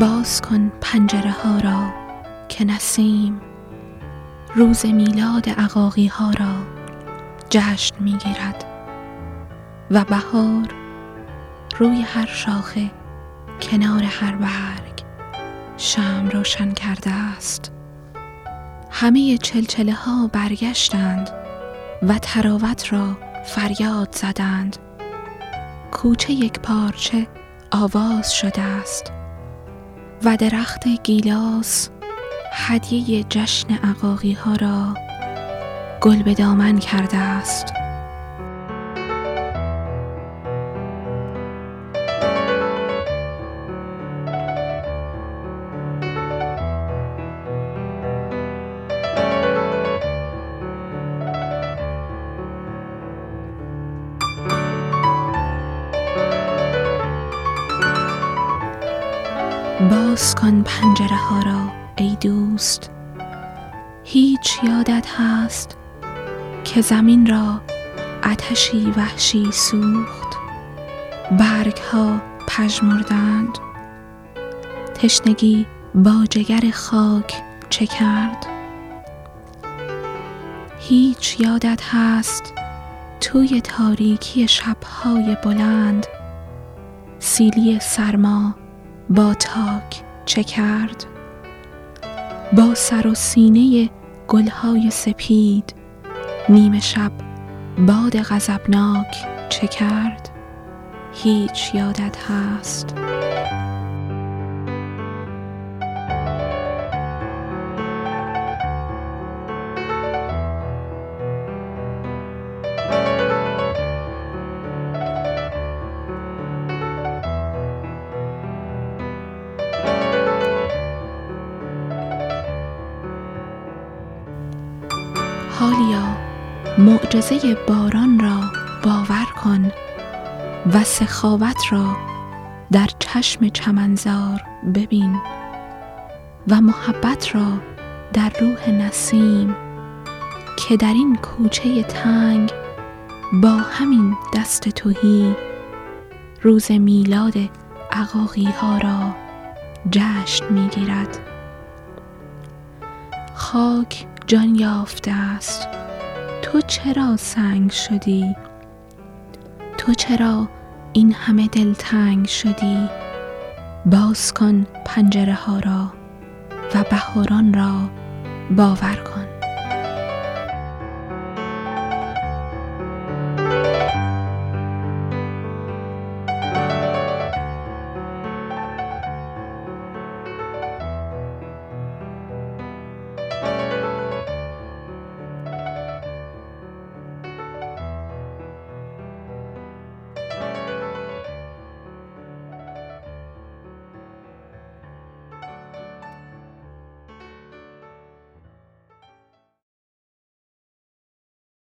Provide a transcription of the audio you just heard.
باز کن پنجره ها را که نسیم روز میلاد عقاقی ها را جشن می‌گیرد و بهار روی هر شاخه کنار هر برگ شم روشن کرده است. همه چلچله ها برگشتند و تراوت را فریاد زدند. کوچه یک پارچه آواز شده است. و درخت گیلاس هدیه جشن عقاقی ها را گل به دامن کرده است. باز کن پنجره ها را ای دوست. هیچ یادت هست که زمین را آتشی وحشی سوخت؟ برگ ها پژمردند. تشنگی با جگر خاک چه کرد؟ هیچ یادت هست توی تاریکی شبهای بلند؟ سیلی سرما با تاک چه کرد؟ با سر و سینه گلهای سپید نیمه شب باد غضبناک چه کرد؟ هیچ یادت هست؟ حالیا معجزه باران را باور کن و سخاوت را در چشم چمنزار ببین و محبت را در روح نسیم که در این کوچه تنگ با همین دست توهی روز میلاد عقاقی ها را جشن می‌گیرد. خاک جان یافته است. تو چرا سنگ شدی؟ تو چرا این همه دلتنگ شدی؟ باز کن پنجره ها را و بهاران را باور کن.